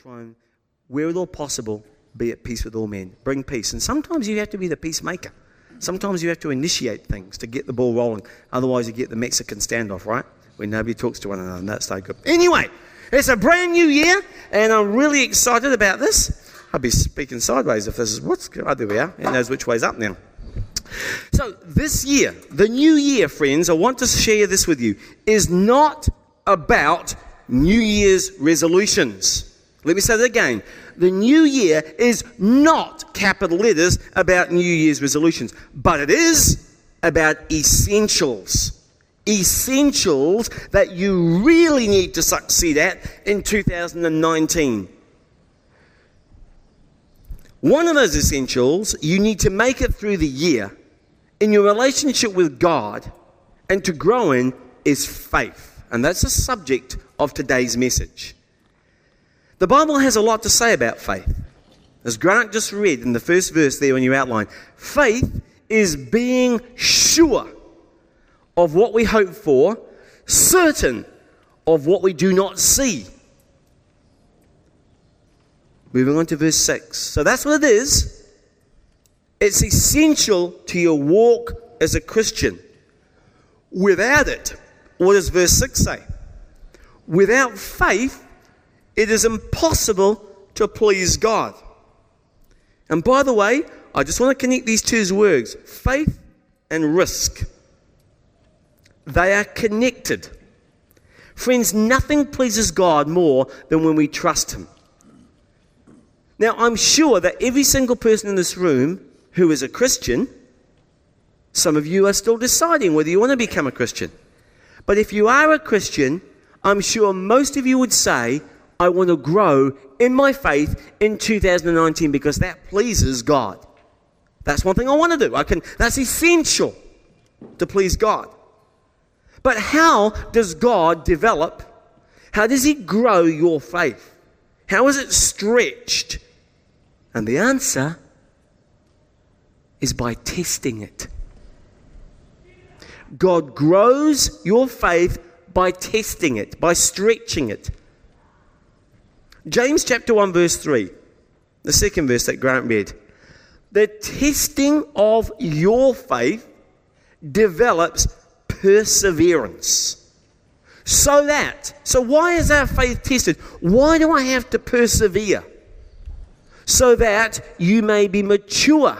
try and, where at all possible, be at peace with all men. Bring peace. And sometimes you have to be the peacemaker. Sometimes you have to initiate things to get the ball rolling. Otherwise, you get the Mexican standoff, right? When nobody talks to one another, and that's no good. Anyway, it's a brand new year, and I'm really excited about this. I'll be speaking sideways if this is what's. Oh, there we are. It knows which way's up now. So, this year, the new year, friends, I want to share this with you, is not about New Year's resolutions. Let me say that again. The new year is not capital letters about New Year's resolutions, but it is about essentials. Essentials that you really need to succeed at in 2019. One of those essentials you need to make it through the year in your relationship with God and to grow in is faith. And that's the subject of today's message. The Bible has a lot to say about faith. As Grant just read in the first verse there when you outline, faith is being sure of what we hope for, certain of what we do not see. Moving on to verse 6. So that's what it is. It's essential to your walk as a Christian. Without it, what does verse 6 say? Without faith, it is impossible to please God. And by the way, I just want to connect these two words faith and risk. They are connected. Friends, nothing pleases God more than when we trust Him. Now, I'm sure that every single person in this room who is a Christian, some of you are still deciding whether you want to become a Christian. But if you are a Christian, I'm sure most of you would say, I want to grow in my faith in 2019 because that pleases God. That's one thing I want to do. I can, that's essential to please God. But how does God develop? How does He grow your faith? How is it stretched? And the answer is by testing it. God grows your faith by testing it, by stretching it. James chapter 1, verse 3, the second verse that Grant read. The testing of your faith develops perseverance. So that, so why is our faith tested? Why do I have to persevere? So that you may be mature.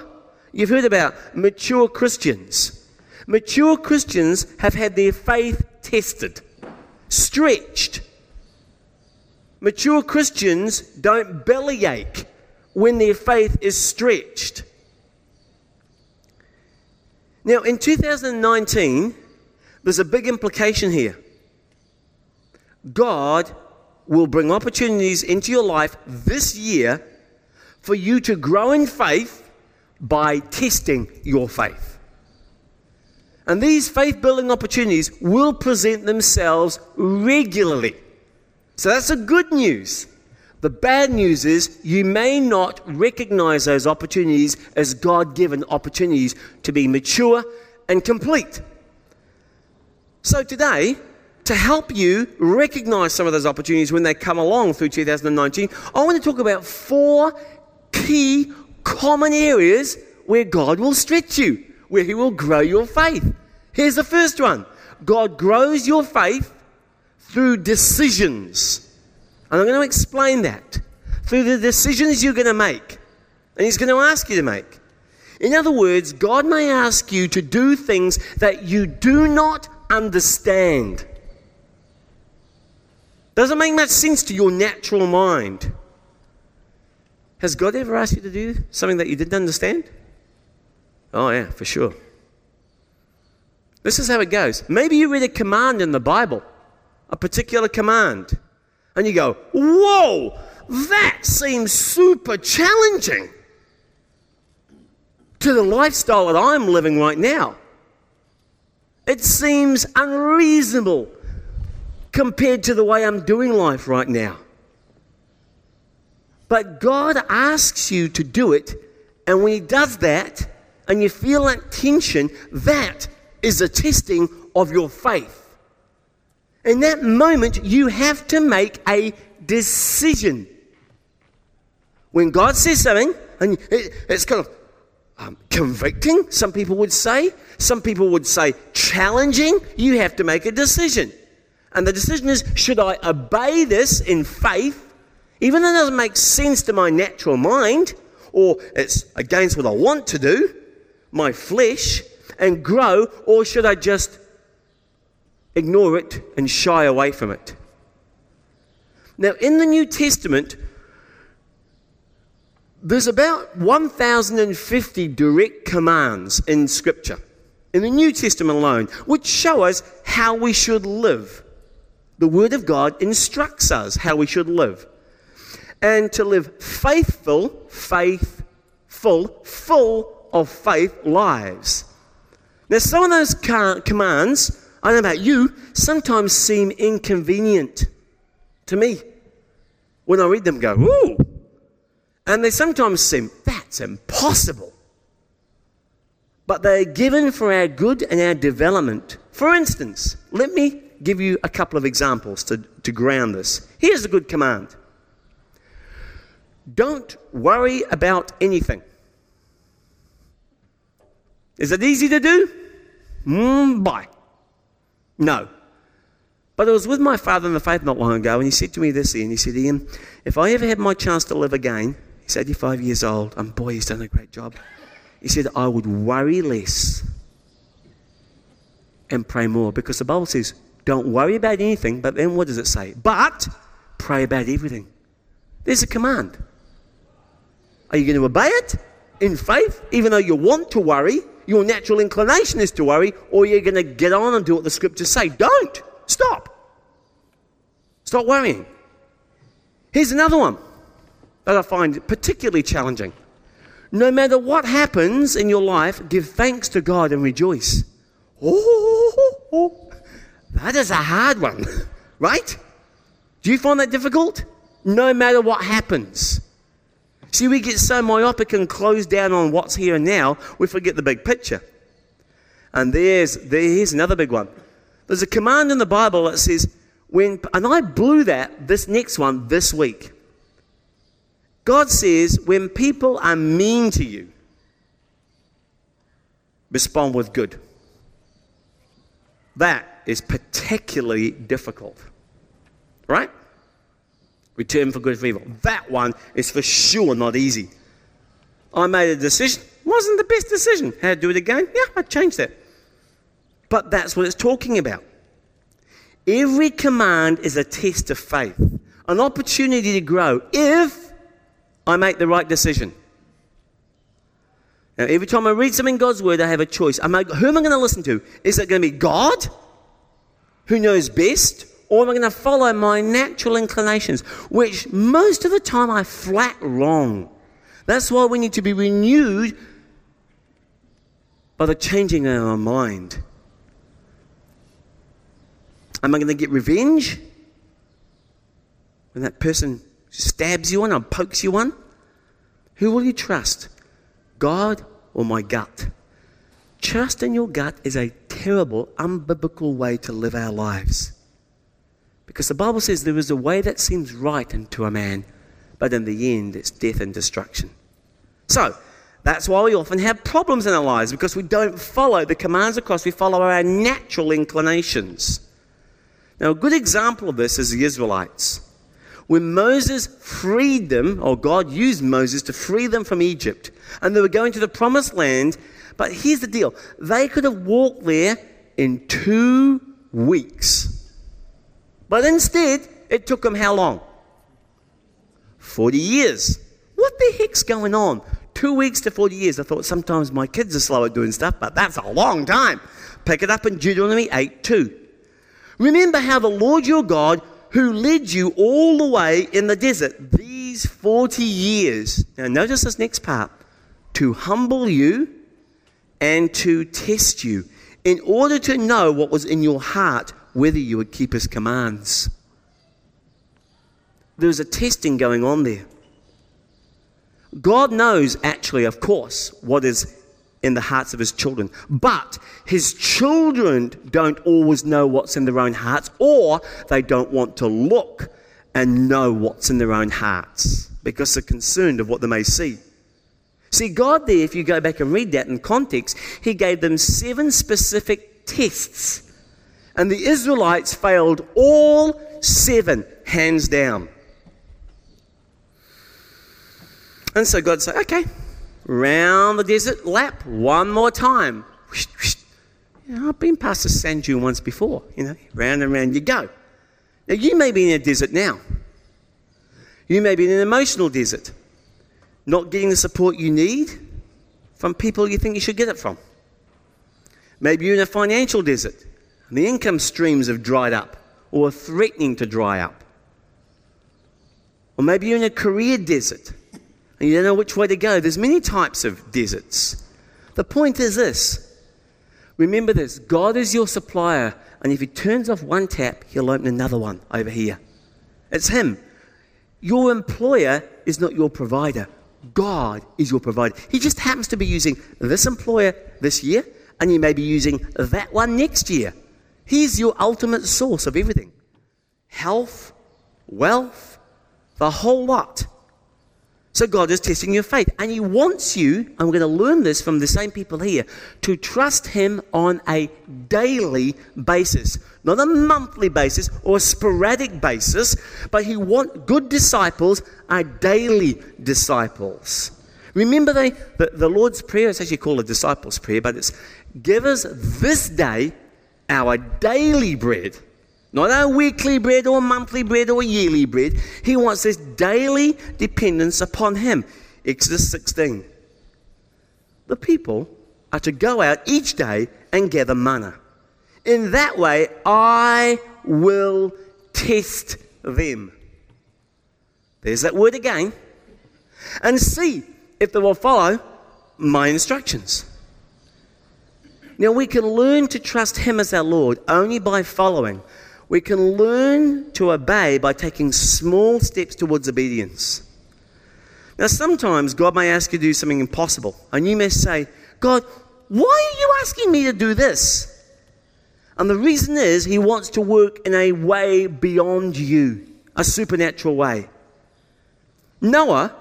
You've heard about mature Christians. Mature Christians have had their faith tested, stretched, Mature Christians don't bellyache when their faith is stretched. Now, in 2019, there's a big implication here. God will bring opportunities into your life this year for you to grow in faith by testing your faith. And these faith building opportunities will present themselves regularly. So that's the good news. The bad news is you may not recognize those opportunities as God given opportunities to be mature and complete. So today, to help you recognize some of those opportunities when they come along through 2019, I want to talk about four key common areas where God will stretch you, where He will grow your faith. Here's the first one God grows your faith through decisions. And I'm going to explain that. Through the decisions you're going to make. And He's going to ask you to make. In other words, God may ask you to do things that you do not understand. Doesn't make much sense to your natural mind. Has God ever asked you to do something that you didn't understand? Oh, yeah, for sure. This is how it goes. Maybe you read a command in the Bible a particular command. And you go, whoa, that seems super challenging to the lifestyle that I'm living right now. It seems unreasonable compared to the way I'm doing life right now. But God asks you to do it, and when He does that, and you feel that tension, that is a testing of your faith. In that moment, you have to make a decision. When God says something, and it, it's kind of um, convicting, some people would say, some people would say challenging, you have to make a decision. And the decision is should I obey this in faith, even though it doesn't make sense to my natural mind, or it's against what I want to do, my flesh, and grow, or should I just ignore it and shy away from it? Now, in the New Testament, there's about 1,050 direct commands in Scripture, in the New Testament alone, which show us how we should live. The Word of God instructs us how we should live. And to live faithful, faithful, full of faith lives. Now, some of those commands, I don't know about you, sometimes seem inconvenient to me. When I read them, go, ooh. And they sometimes seem, that's impossible. But they're given for our good and our development. For instance, let me give you a couple of examples to, to ground this. Here's a good command Don't worry about anything. Is it easy to do? Mm, bye. No. But I was with my father in the faith not long ago, and he said to me this, and he said, Ian, if I ever had my chance to live again, he's 85 years old, and boy, he's done a great job. He said, I would worry less and pray more because the Bible says, don't worry about anything, but then what does it say? But pray about everything. There's a command. Are you going to obey it in faith, even though you want to worry? Your natural inclination is to worry, or you're going to get on and do what the scriptures say. Don't. Stop. Stop worrying. Here's another one that I find particularly challenging. No matter what happens in your life, give thanks to God and rejoice. Oh, that is a hard one, right? Do you find that difficult? No matter what happens. See, we get so myopic and closed down on what's here and now, we forget the big picture. And there's, there's another big one. There's a command in the Bible that says, when, and I blew that, this next one, this week. God says, when people are mean to you, respond with good. That is particularly difficult. Right? Return for good for evil. That one is for sure not easy. I made a decision. Wasn't the best decision. How to do it again? Yeah, I changed that. But that's what it's talking about. Every command is a test of faith, an opportunity to grow if I make the right decision. Now, every time I read something in God's Word, I have a choice. I'm like, who am I going to listen to? Is it going to be God who knows best, or am I going to follow my natural inclinations, which most of the time I flat wrong? That's why we need to be renewed by the changing of our mind. Am I going to get revenge when that person stabs you one or pokes you one? Who will you trust? God or my gut? Trust in your gut is a terrible, unbiblical way to live our lives. Because the Bible says there is a way that seems right unto a man, but in the end it's death and destruction. So, that's why we often have problems in our lives because we don't follow the commands of Christ, we follow our natural inclinations. Now, a good example of this is the Israelites. When Moses freed them, or God used Moses to free them from Egypt, and they were going to the promised land, but here's the deal they could have walked there in two weeks. But instead, it took them how long? 40 years. What the heck's going on? Two weeks to 40 years. I thought sometimes my kids are slow at doing stuff, but that's a long time. Pick it up in Deuteronomy 8 2. Remember how the Lord your God, who led you all the way in the desert these 40 years. Now, notice this next part to humble you and to test you in order to know what was in your heart, whether you would keep his commands. There's a testing going on there. God knows, actually, of course, what is in the hearts of his children. But his children don't always know what's in their own hearts, or they don't want to look and know what's in their own hearts. because they're concerned of what they may see. See, God there, if you go back and read that in context, He gave them seven specific tests. And the Israelites failed all seven, hands down. And so God said, okay, round the desert lap one more time. You know, I've been past the sand dune once before, you know, round and round you go. Now, you may be in a desert now. You may be in an emotional desert, not getting the support you need from people you think you should get it from. Maybe you're in a financial desert, and the income streams have dried up or are threatening to dry up. Or maybe you're in a career desert and you don't know which way to go. There's many types of deserts. The point is this remember this God is your supplier, and if He turns off one tap, He'll open another one over here. It's Him. Your employer is not your provider. God is your provider. He just happens to be using this employer this year, and He may be using that one next year. He's your ultimate source of everything health, wealth, the whole lot. So God is testing your faith. And He wants you, and we're going to learn this from the same people here, to trust Him on a daily basis. Not a monthly basis or a sporadic basis, but He wants good disciples are daily disciples. Remember the, the, the Lord's Prayer, it's actually called a disciples' prayer, but it's give us this day our daily bread. Not our weekly bread or monthly bread or yearly bread. He wants this daily dependence upon Him. Exodus 16. The people are to go out each day and gather manna. In that way, I will test them. There's that word again. And see if they will follow my instructions. Now, we can learn to trust Him as our Lord only by following we can learn to obey by taking small steps towards obedience. Now, sometimes God may ask you to do something impossible, and you may say, God, why are you asking me to do this? And the reason is He wants to work in a way beyond you, a supernatural way. Noah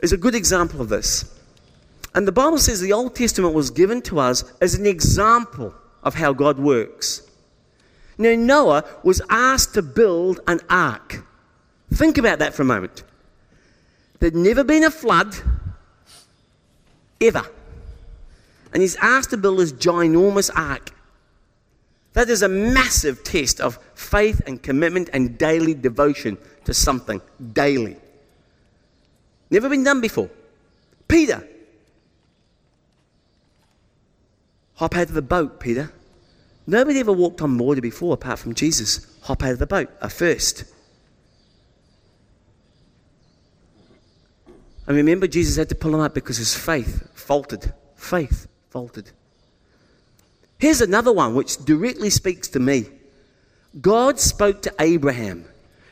is a good example of this. And the Bible says the Old Testament was given to us as an example of how God works. Now, Noah was asked to build an ark. Think about that for a moment. There'd never been a flood, ever. And he's asked to build this ginormous ark. That is a massive test of faith and commitment and daily devotion to something, daily. Never been done before. Peter. Hop out of the boat, Peter. Nobody ever walked on water before apart from Jesus. Hop out of the boat, a first. And remember, Jesus had to pull him up because his faith faltered. Faith faltered. Here's another one which directly speaks to me. God spoke to Abraham,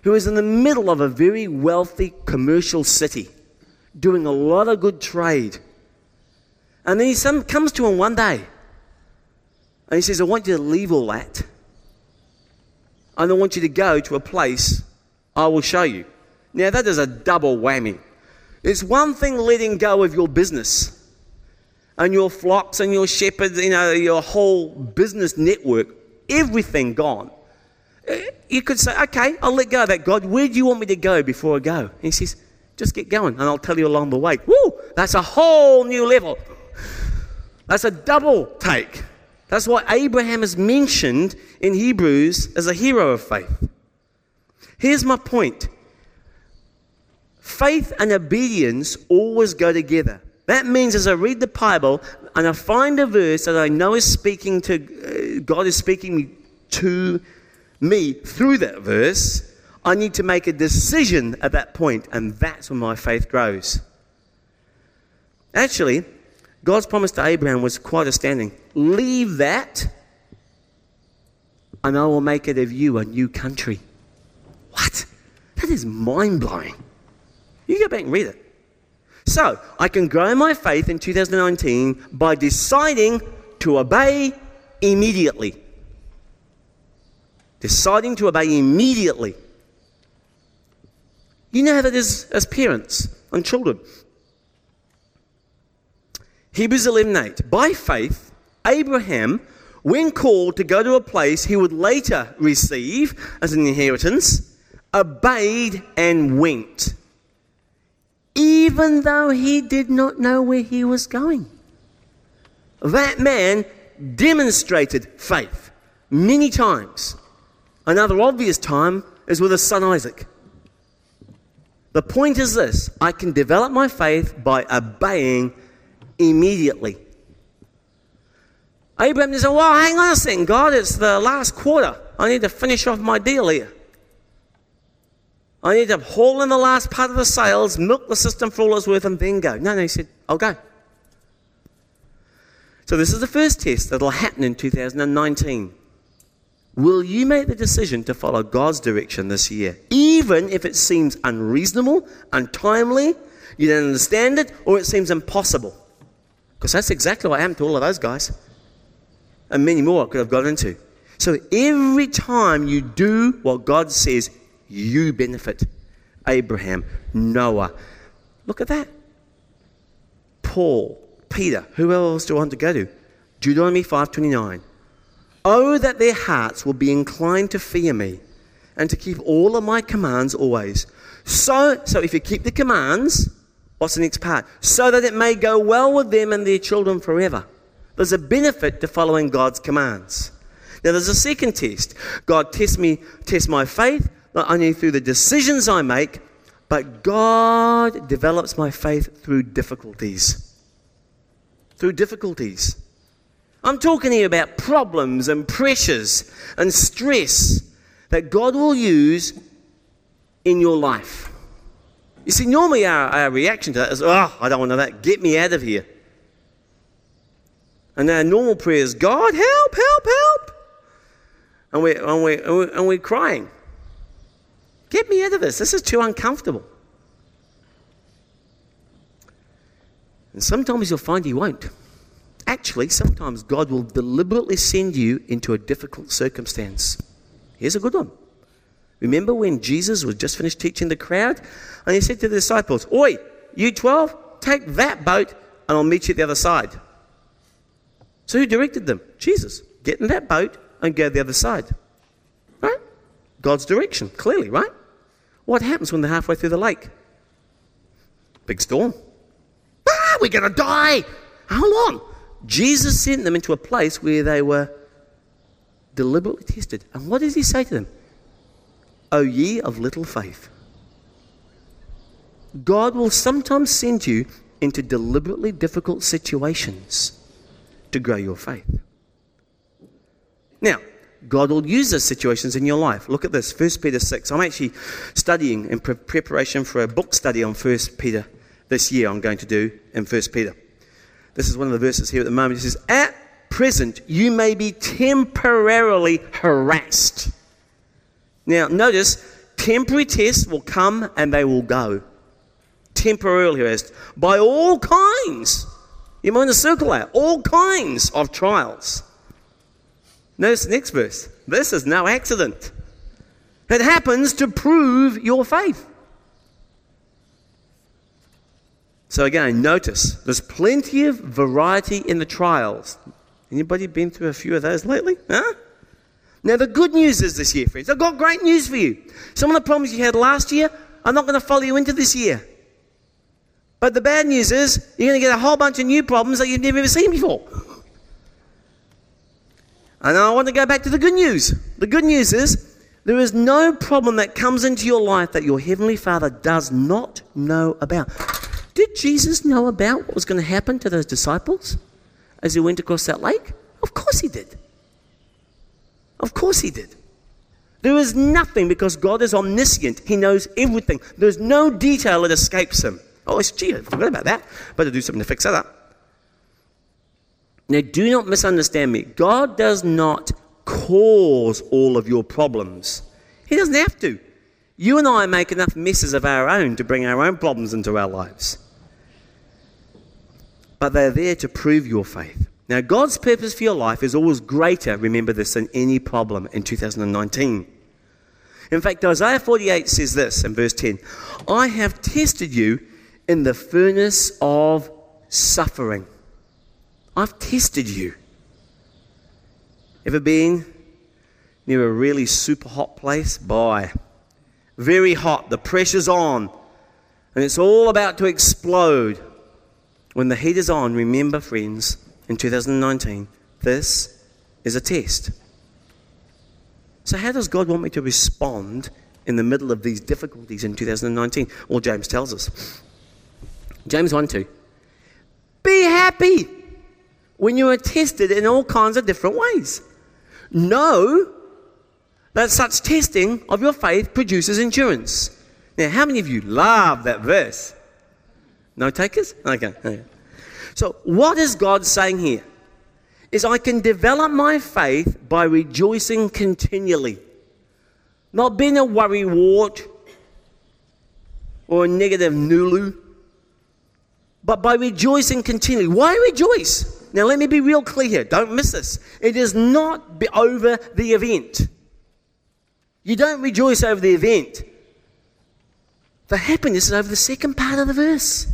who was in the middle of a very wealthy commercial city, doing a lot of good trade. And then he comes to him one day and he says, I want you to leave all that. And I want you to go to a place I will show you. Now, that is a double whammy. It's one thing letting go of your business and your flocks and your shepherds, you know, your whole business network, everything gone. Eh, you could say, okay, I'll let go of that. God, where do you want me to go before I go? And he says, just get going and I'll tell you along the way. Woo! That's a whole new level. That's a double take. That's why Abraham is mentioned in Hebrews as a hero of faith. Here's my point faith and obedience always go together. That means as I read the Bible and I find a verse that I know is speaking to, uh, God is speaking to me through that verse, I need to make a decision at that point, and that's when my faith grows. Actually, God's promise to Abraham was quite astounding. Leave that, and I will make it of you a new country. What? That is mind blowing. You go back and read it. So, I can grow my faith in 2019 by deciding to obey immediately. Deciding to obey immediately. You know how that is as parents and children. Hebrews 11:8. By faith, Abraham, when called to go to a place he would later receive as an inheritance, obeyed and went, even though he did not know where he was going. That man demonstrated faith many times. Another obvious time is with his son Isaac. The point is this I can develop my faith by obeying immediately. Abraham said, Well, hang on a second, God, it's the last quarter. I need to finish off my deal here. I need to haul in the last part of the sales, milk the system for all it's worth, and then go. No, no, he said, I'll go. So, this is the first test that'll happen in 2019. Will you make the decision to follow God's direction this year, even if it seems unreasonable, untimely, you don't understand it, or it seems impossible? Because that's exactly what happened to all of those guys. And many more I could have got into. So every time you do what God says, you benefit. Abraham, Noah. Look at that. Paul, Peter. Who else do I want to go to? Deuteronomy 5.29. Oh, that their hearts will be inclined to fear me and to keep all of my commands always. So, so if you keep the commands, what's the next part? So that it may go well with them and their children forever. There's a benefit to following God's commands. Now, there's a second test. God tests me, tests my faith, not only through the decisions I make, but God develops my faith through difficulties. Through difficulties. I'm talking here about problems and pressures and stress that God will use in your life. You see, normally our, our reaction to that is, oh, I don't want that. Get me out of here. And our normal prayer is, God, help, help, help. And we're, and we're, and we're, and we're crying. Get me out of this. This is too uncomfortable. And sometimes you'll find He won't. Actually, sometimes God will deliberately send you into a difficult circumstance. Here's a good one. Remember when Jesus was just finished teaching the crowd? And he said to the disciples, Oi, you 12, take that boat and I'll meet you at the other side. So who directed them? Jesus. Get in that boat and go the other side. Right? God's direction, clearly, right? What happens when they're halfway through the lake? Big storm. Ah, we're going to die. How long? Jesus sent them into a place where they were deliberately tested. And what does he say to them? O ye of little faith. God will sometimes send you into deliberately difficult situations to grow your faith. Now, God will use those situations in your life. Look at this, 1 Peter 6. I'm actually studying in pre- preparation for a book study on 1 Peter this year, I'm going to do in 1 Peter. This is one of the verses here at the moment. It says, At present, you may be temporarily harassed. Now, notice, temporary tests will come and they will go. Temporarily harassed by all kinds. You might mind to circle out all kinds of trials. Notice the next verse. This is no accident. It happens to prove your faith. So again, notice there's plenty of variety in the trials. Anybody been through a few of those lately? Huh? Now the good news is this year, friends. I've got great news for you. Some of the problems you had last year are not going to follow you into this year. But the bad news is you're going to get a whole bunch of new problems that you've never ever seen before. And I want to go back to the good news. The good news is there is no problem that comes into your life that your Heavenly Father does not know about. Did Jesus know about what was going to happen to those disciples as he went across that lake? Of course he did. Of course he did. There is nothing because God is omniscient. He knows everything. There's no detail that escapes him. Oh, gee, I forgot about that. Better do something to fix that up. Now, do not misunderstand me. God does not cause all of your problems, He doesn't have to. You and I make enough messes of our own to bring our own problems into our lives but they're there to prove your faith. Now, God's purpose for your life is always greater, remember this, than any problem in 2019. In fact, Isaiah 48 says this in verse 10 I have tested you in the furnace of suffering. I've tested you. Ever been near a really super hot place? Boy, very hot. The pressure's on, and it's all about to explode. When the heat is on, remember, friends, in 2019, this is a test. So, how does God want me to respond in the middle of these difficulties in 2019? Well, James tells us. James 1 2. Be happy when you are tested in all kinds of different ways. Know that such testing of your faith produces endurance. Now, how many of you love that verse? No takers? Okay. okay. So, what is God saying here? is I can develop my faith by rejoicing continually. Not being a worry wart or a negative nulu, but by rejoicing continually. Why rejoice? Now, let me be real clear here. Don't miss this. It is not over the event. You don't rejoice over the event. The happiness is over the second part of the verse.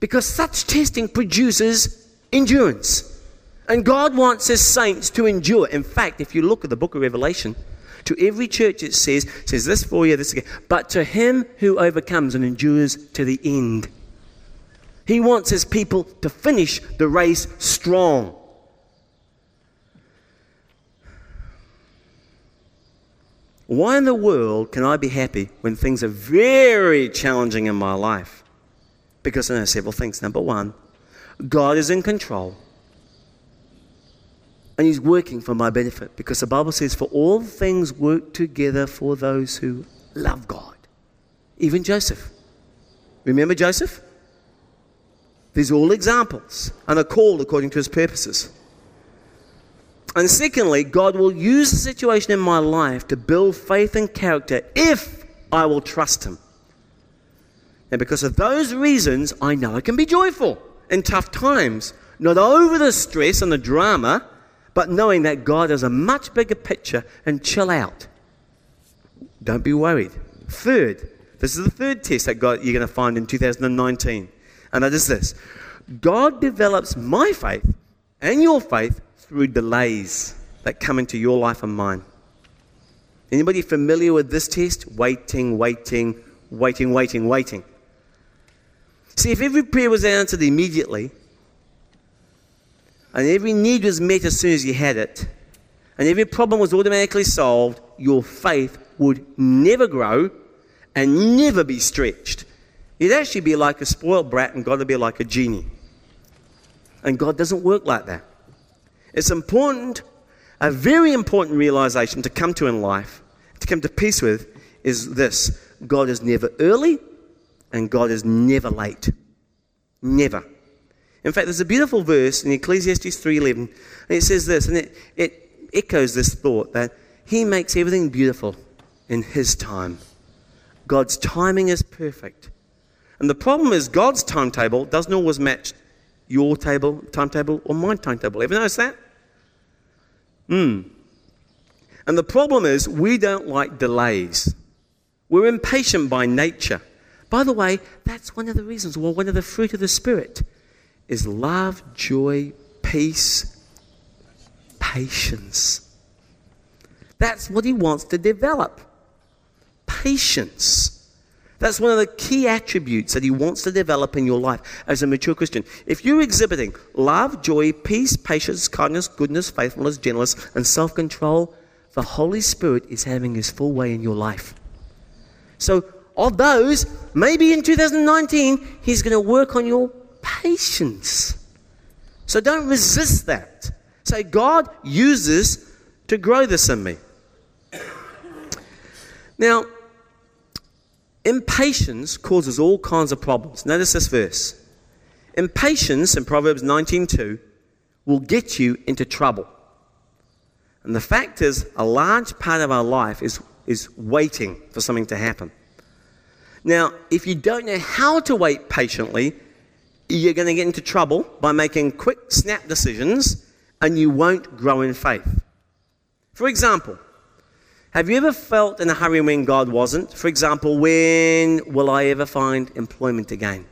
Because such testing produces endurance. And God wants his saints to endure. In fact, if you look at the book of Revelation, to every church it says, says this for you, this again. But to him who overcomes and endures to the end. He wants his people to finish the race strong. Why in the world can I be happy when things are very challenging in my life? Because know several things. Number one, God is in control. And he's working for my benefit because the Bible says, For all things work together for those who love God. Even Joseph. Remember Joseph? These are all examples and are called according to his purposes. And secondly, God will use the situation in my life to build faith and character if I will trust him. And because of those reasons, I know I can be joyful in tough times, not over the stress and the drama but knowing that God has a much bigger picture and chill out. Don't be worried. Third, this is the third test that God, you're going to find in 2019, and that is this God develops my faith and your faith through delays that come into your life and mine. Anybody familiar with this test? Waiting, waiting, waiting, waiting, waiting. See, if every prayer was answered immediately, and every need was met as soon as you had it, and every problem was automatically solved, your faith would never grow and never be stretched. You'd actually be like a spoiled brat, and God would be like a genie. And God doesn't work like that. It's important, a very important realization to come to in life, to come to peace with, is this God is never early and God is never late. Never. In fact, there's a beautiful verse in Ecclesiastes 3.11, and it says this, and it, it echoes this thought that he makes everything beautiful in his time. God's timing is perfect. And the problem is God's timetable doesn't always match your table, timetable or my timetable. Ever notice that? Hmm. And the problem is we don't like delays. We're impatient by nature. By the way, that's one of the reasons, well, one of the fruit of the Spirit is love, joy, peace, patience. That's what he wants to develop. Patience. That's one of the key attributes that he wants to develop in your life as a mature Christian. If you're exhibiting love, joy, peace, patience, kindness, goodness, faithfulness, gentleness, and self control, the Holy Spirit is having his full way in your life. So, of those, maybe in 2019, he's going to work on your patience. So don't resist that. Say, God uses to grow this in me. Now, impatience causes all kinds of problems. Notice this verse. Impatience in Proverbs 19:2 will get you into trouble. And the fact is, a large part of our life is, is waiting for something to happen. Now, if you don't know how to wait patiently, you're going to get into trouble by making quick snap decisions and you won't grow in faith. For example, Have you ever felt in a hurry when God wasn't? For example, when will I ever find employment again?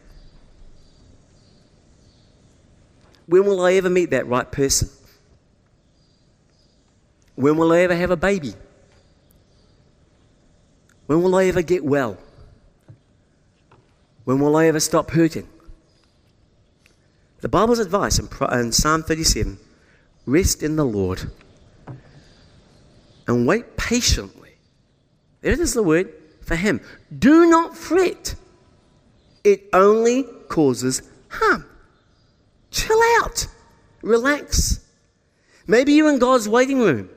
When will I ever meet that right person? When will I ever have a baby? When will I ever get well? When will I ever stop hurting? The Bible's advice in Psalm 37 rest in the Lord and wait patiently. There is the word for him. Do not fret, it only causes harm. Chill out, relax. Maybe you're in God's waiting room.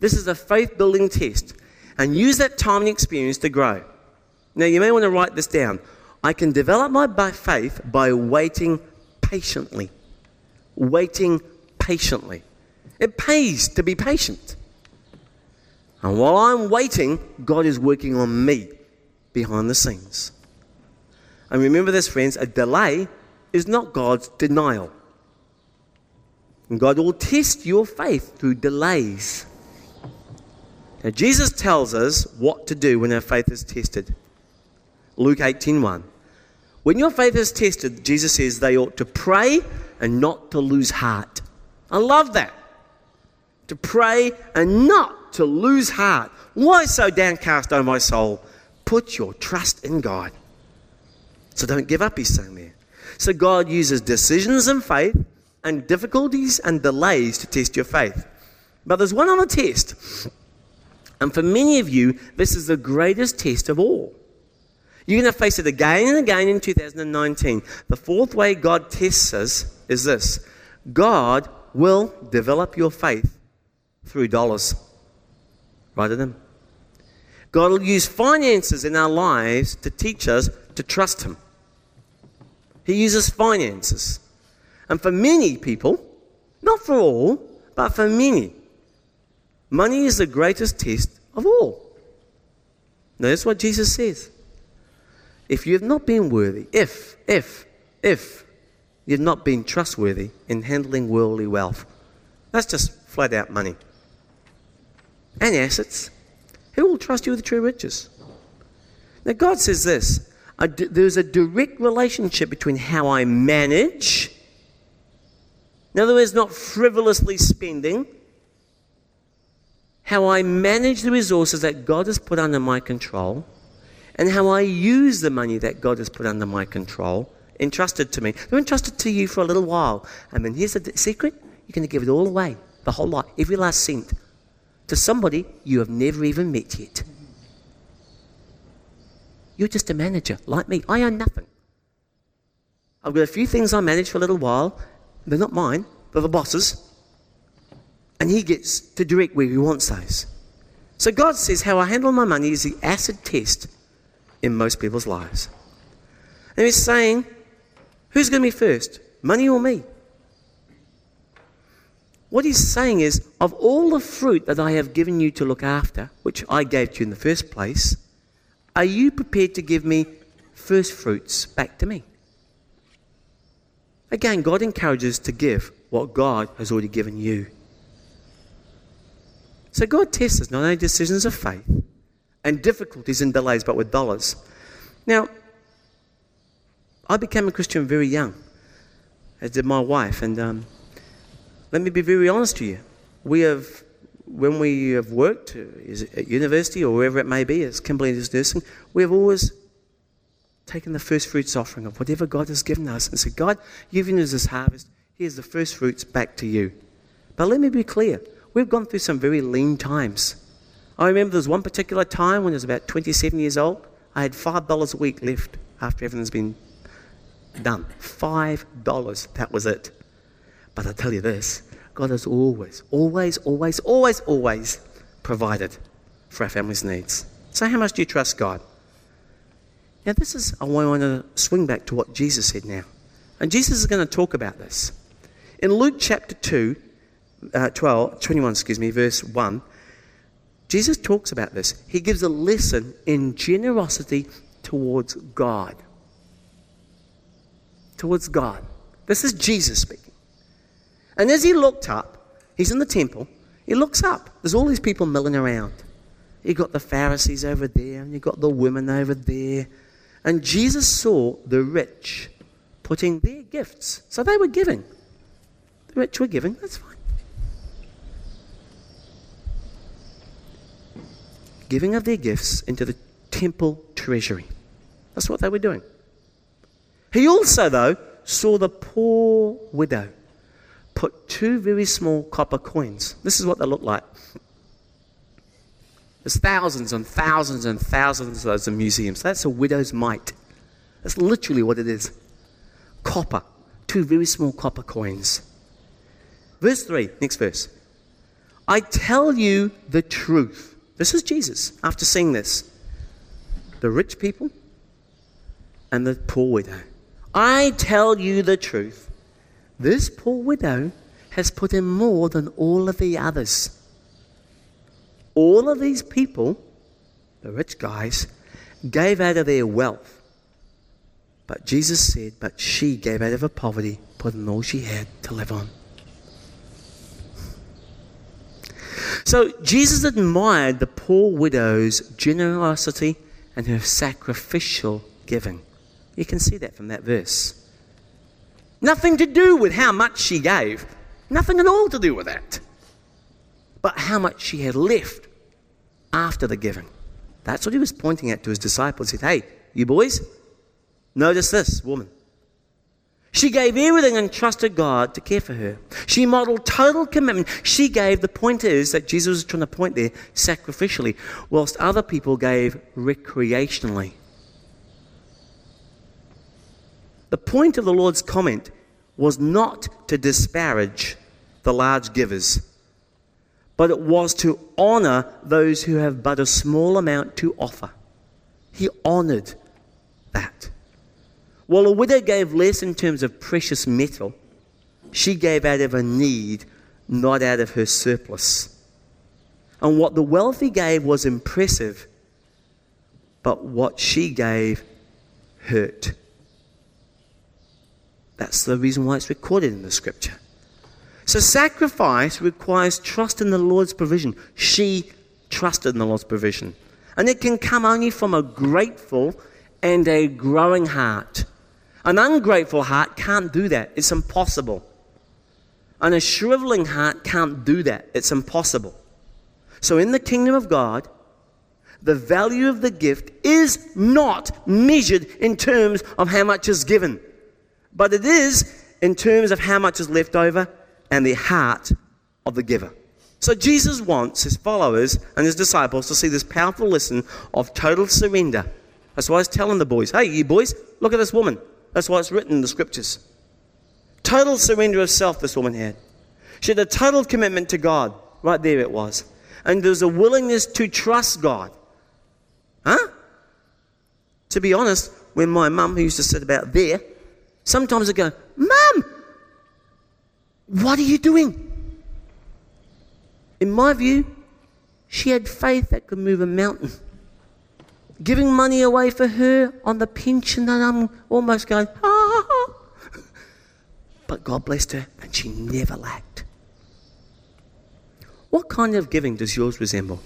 This is a faith building test, and use that time and experience to grow. Now, you may want to write this down. I can develop my by faith by waiting patiently. Waiting patiently. It pays to be patient. And while I'm waiting, God is working on me behind the scenes. And remember this, friends a delay is not God's denial. And God will test your faith through delays. Now, Jesus tells us what to do when our faith is tested. Luke 18:1. When your faith is tested, Jesus says they ought to pray and not to lose heart. I love that. To pray and not to lose heart. Why so downcast, O my soul? Put your trust in God. So don't give up, he's saying there. So God uses decisions and faith and difficulties and delays to test your faith. But there's one other test. And for many of you, this is the greatest test of all. You're going to face it again and again in 2019. The fourth way God tests us is this God will develop your faith through dollars. Write it them. God will use finances in our lives to teach us to trust Him. He uses finances. And for many people, not for all, but for many, money is the greatest test of all. Notice what Jesus says. If you have not been worthy, if, if, if you've not been trustworthy in handling worldly wealth, that's just flat out money and assets, who will trust you with true riches? Now, God says this there's a direct relationship between how I manage in other words, not frivolously spending. How I manage the resources that God has put under my control and how I use the money that God has put under my control, entrusted to me. They're entrusted to you for a little while. And then here's the secret you're going to give it all away, the whole lot, every last cent, to somebody you have never even met yet. You're just a manager, like me. I own nothing. I've got a few things I manage for a little while, they're not mine, they're the boss's. And he gets to direct where he wants those. So God says, How I handle my money is the acid test in most people's lives. And he's saying, Who's going to be first, money or me? What he's saying is, of all the fruit that I have given you to look after, which I gave to you in the first place, are you prepared to give me first fruits back to me? Again, God encourages to give what God has already given you. So God tests us not only decisions of faith and difficulties and delays, but with dollars. Now, I became a Christian very young, as did my wife. And um, let me be very honest to you. We have, when we have worked at university or wherever it may be, as Kimberly is nursing, we have always taken the first fruits offering of whatever God has given us and said, God, you've given us this harvest. Here's the first fruits back to you. But let me be clear. We've gone through some very lean times. I remember there was one particular time when I was about 27 years old. I had $5 a week left after everything's been done. $5. That was it. But I tell you this God has always, always, always, always, always provided for our family's needs. So, how much do you trust God? Now, this is, I want to swing back to what Jesus said now. And Jesus is going to talk about this. In Luke chapter 2, uh, 12, 21, excuse me, verse 1, Jesus talks about this. He gives a lesson in generosity towards God. Towards God. This is Jesus speaking. And as he looked up, he's in the temple, he looks up. There's all these people milling around. You got the Pharisees over there, and you got the women over there. And Jesus saw the rich putting their gifts. So they were giving. The rich were giving. That's fine. Giving of their gifts into the temple treasury. That's what they were doing. He also, though, saw the poor widow put two very small copper coins. This is what they look like. There's thousands and thousands and thousands of those in museums. That's a widow's mite. That's literally what it is. Copper. Two very small copper coins. Verse 3, next verse. I tell you the truth. This is Jesus after seeing this. The rich people and the poor widow. I tell you the truth. This poor widow has put in more than all of the others. All of these people, the rich guys, gave out of their wealth. But Jesus said, But she gave out of her poverty, putting all she had to live on. So Jesus admired the poor widow's generosity and her sacrificial giving. You can see that from that verse. Nothing to do with how much she gave, nothing at all to do with that. But how much she had left after the giving. That's what he was pointing at to his disciples. He said, Hey, you boys, notice this woman. She gave everything and trusted God to care for her. She modeled total commitment. She gave, the point is that Jesus was trying to point there, sacrificially, whilst other people gave recreationally. The point of the Lord's comment was not to disparage the large givers, but it was to honor those who have but a small amount to offer. He honored that. While a widow gave less in terms of precious metal, she gave out of a need, not out of her surplus. And what the wealthy gave was impressive, but what she gave hurt. That's the reason why it's recorded in the scripture. So, sacrifice requires trust in the Lord's provision. She trusted in the Lord's provision. And it can come only from a grateful and a growing heart. An ungrateful heart can't do that, it's impossible. And a shriveling heart can't do that, it's impossible. So, in the kingdom of God, the value of the gift is not measured in terms of how much is given, but it is in terms of how much is left over and the heart of the giver. So, Jesus wants his followers and his disciples to see this powerful lesson of total surrender. That's why he's telling the boys, hey, you boys, look at this woman. That's why it's written in the scriptures. Total surrender of self, this woman had. She had a total commitment to God. Right there it was. And there was a willingness to trust God. Huh? To be honest, when my mum, used to sit about there, sometimes I'd go, Mum, what are you doing? In my view, she had faith that could move a mountain giving money away for her on the pension, and I'm almost going, ah. But God blessed her, and she never lacked. What kind of giving does yours resemble?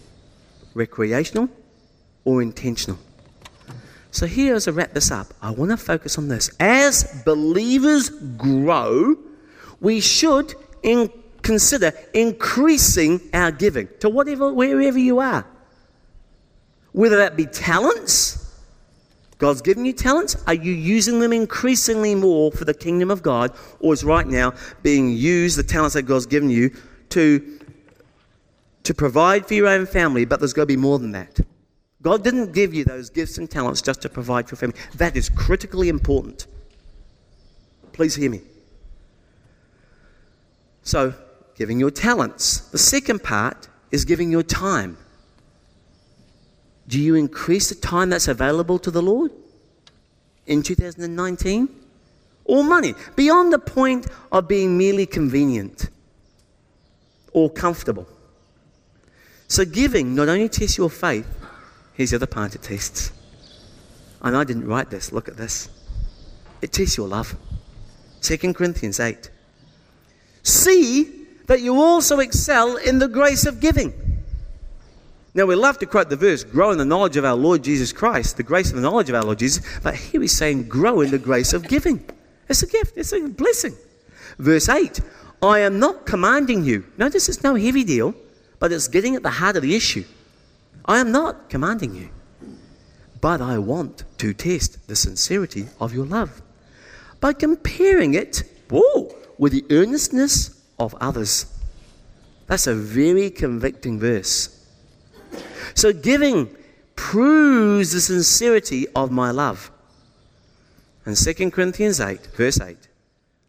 Recreational or intentional? So, here as I wrap this up, I want to focus on this. As believers grow, we should in, consider increasing our giving to whatever, wherever you are. Whether that be talents, God's given you talents. Are you using them increasingly more for the kingdom of God? Or is right now being used, the talents that God's given you, to, to provide for your own family, but there's got to be more than that? God didn't give you those gifts and talents just to provide for family. That is critically important. Please hear me. So, giving your talents. The second part is giving your time. Do you increase the time that's available to the Lord in 2019? Or money, beyond the point of being merely convenient or comfortable. So, giving not only tests your faith, here's the other part it tests. And I didn't write this, look at this. It tests your love. 2 Corinthians 8. See that you also excel in the grace of giving. Now, we love to quote the verse, grow in the knowledge of our Lord Jesus Christ, the grace of the knowledge of our Lord Jesus, but here he's saying, grow in the grace of giving. It's a gift, it's a blessing. Verse 8, I am not commanding you. Notice it's no heavy deal, but it's getting at the heart of the issue. I am not commanding you, but I want to test the sincerity of your love by comparing it whoa, with the earnestness of others. That's a very convicting verse. So, giving proves the sincerity of my love. And 2 Corinthians 8, verse 8,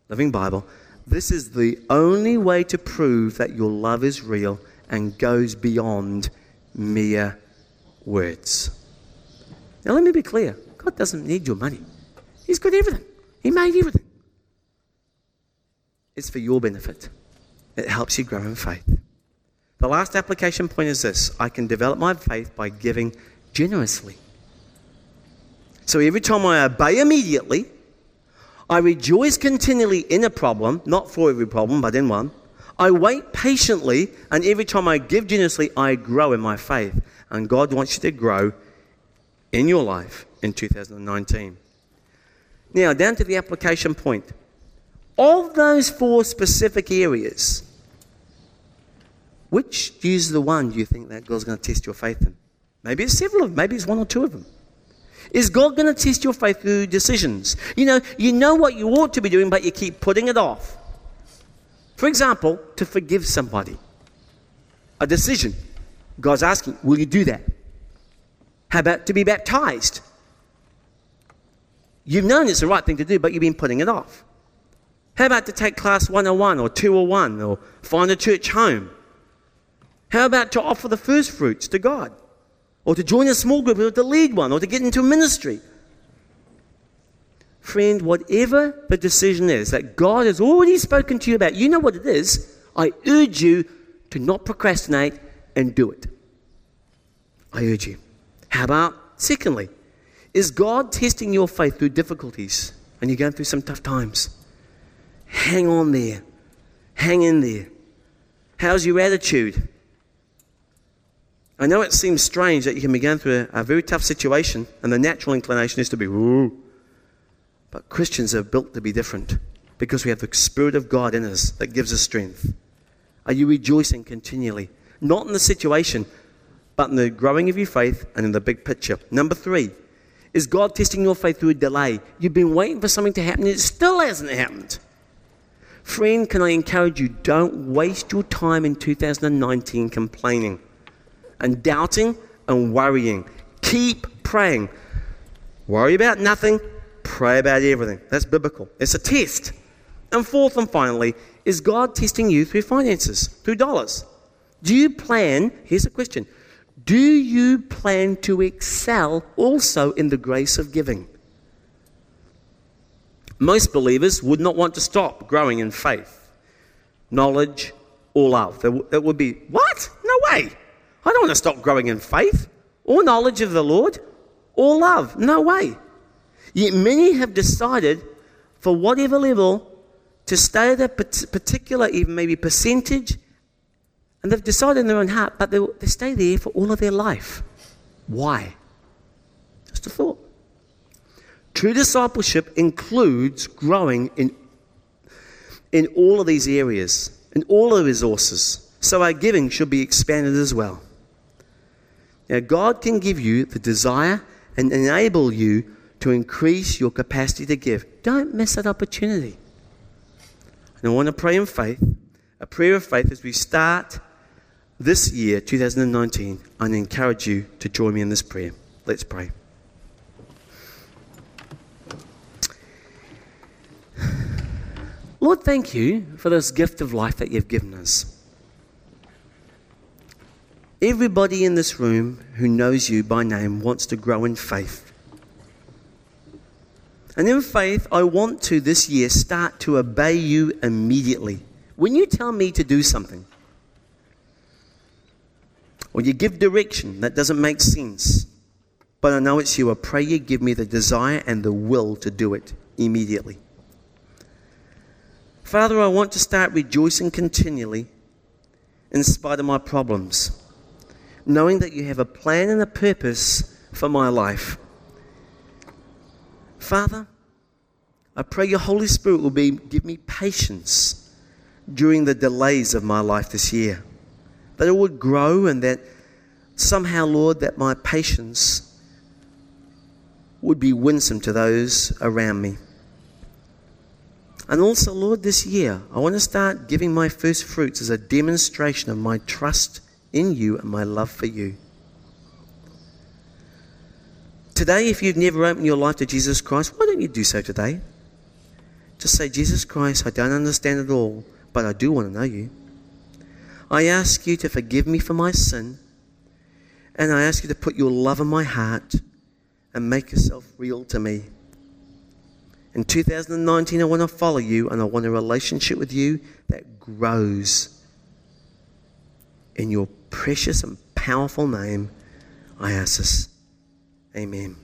Living Bible, this is the only way to prove that your love is real and goes beyond mere words. Now, let me be clear God doesn't need your money, He's got everything, He made everything. It's for your benefit, it helps you grow in faith. The last application point is this I can develop my faith by giving generously. So every time I obey immediately, I rejoice continually in a problem, not for every problem, but in one. I wait patiently, and every time I give generously, I grow in my faith. And God wants you to grow in your life in 2019. Now, down to the application point. Of those four specific areas, which is the one you think that God's going to test your faith in? Maybe it's several of them, maybe it's one or two of them. Is God going to test your faith through decisions? You know, you know what you ought to be doing, but you keep putting it off. For example, to forgive somebody. A decision. God's asking, will you do that? How about to be baptized? You've known it's the right thing to do, but you've been putting it off. How about to take class 101 or 201 or find a church home? How about to offer the first fruits to God? Or to join a small group or to lead one or to get into ministry? Friend, whatever the decision is that God has already spoken to you about, you know what it is. I urge you to not procrastinate and do it. I urge you. How about, secondly, is God testing your faith through difficulties and you're going through some tough times? Hang on there. Hang in there. How's your attitude? I know it seems strange that you can be going through a, a very tough situation and the natural inclination is to be, Woo. but Christians are built to be different because we have the Spirit of God in us that gives us strength. Are you rejoicing continually? Not in the situation, but in the growing of your faith and in the big picture. Number three, is God testing your faith through a delay? You've been waiting for something to happen and it still hasn't happened. Friend, can I encourage you, don't waste your time in 2019 complaining and doubting and worrying. Keep praying. Worry about nothing, pray about everything. That's biblical. It's a test. And fourth and finally, is God testing you through finances, through dollars? Do you plan? Here's a question Do you plan to excel also in the grace of giving? Most believers would not want to stop growing in faith, knowledge, or love. It would be, what? No way. I don't want to stop growing in faith or knowledge of the Lord or love. No way. Yet many have decided, for whatever level, to stay at a particular, even maybe percentage, and they've decided in their own heart, but they stay there for all of their life. Why? Just a thought. True discipleship includes growing in, in all of these areas, in all the resources. So our giving should be expanded as well. Now, God can give you the desire and enable you to increase your capacity to give. Don't miss that opportunity. And I want to pray in faith, a prayer of faith as we start this year, 2019, and encourage you to join me in this prayer. Let's pray. Lord, thank you for this gift of life that you've given us. Everybody in this room who knows you by name wants to grow in faith. And in faith, I want to this year start to obey you immediately. When you tell me to do something, or you give direction that doesn't make sense, but I know it's you, I pray you give me the desire and the will to do it immediately. Father, I want to start rejoicing continually in spite of my problems. Knowing that you have a plan and a purpose for my life. Father, I pray your Holy Spirit will be, give me patience during the delays of my life this year. That it would grow and that somehow, Lord, that my patience would be winsome to those around me. And also, Lord, this year, I want to start giving my first fruits as a demonstration of my trust in you and my love for you. Today, if you've never opened your life to Jesus Christ, why don't you do so today? Just say, Jesus Christ, I don't understand it all, but I do want to know you. I ask you to forgive me for my sin, and I ask you to put your love in my heart and make yourself real to me. In 2019, I want to follow you and I want a relationship with you that grows. In your precious and powerful name, I ask this. Amen.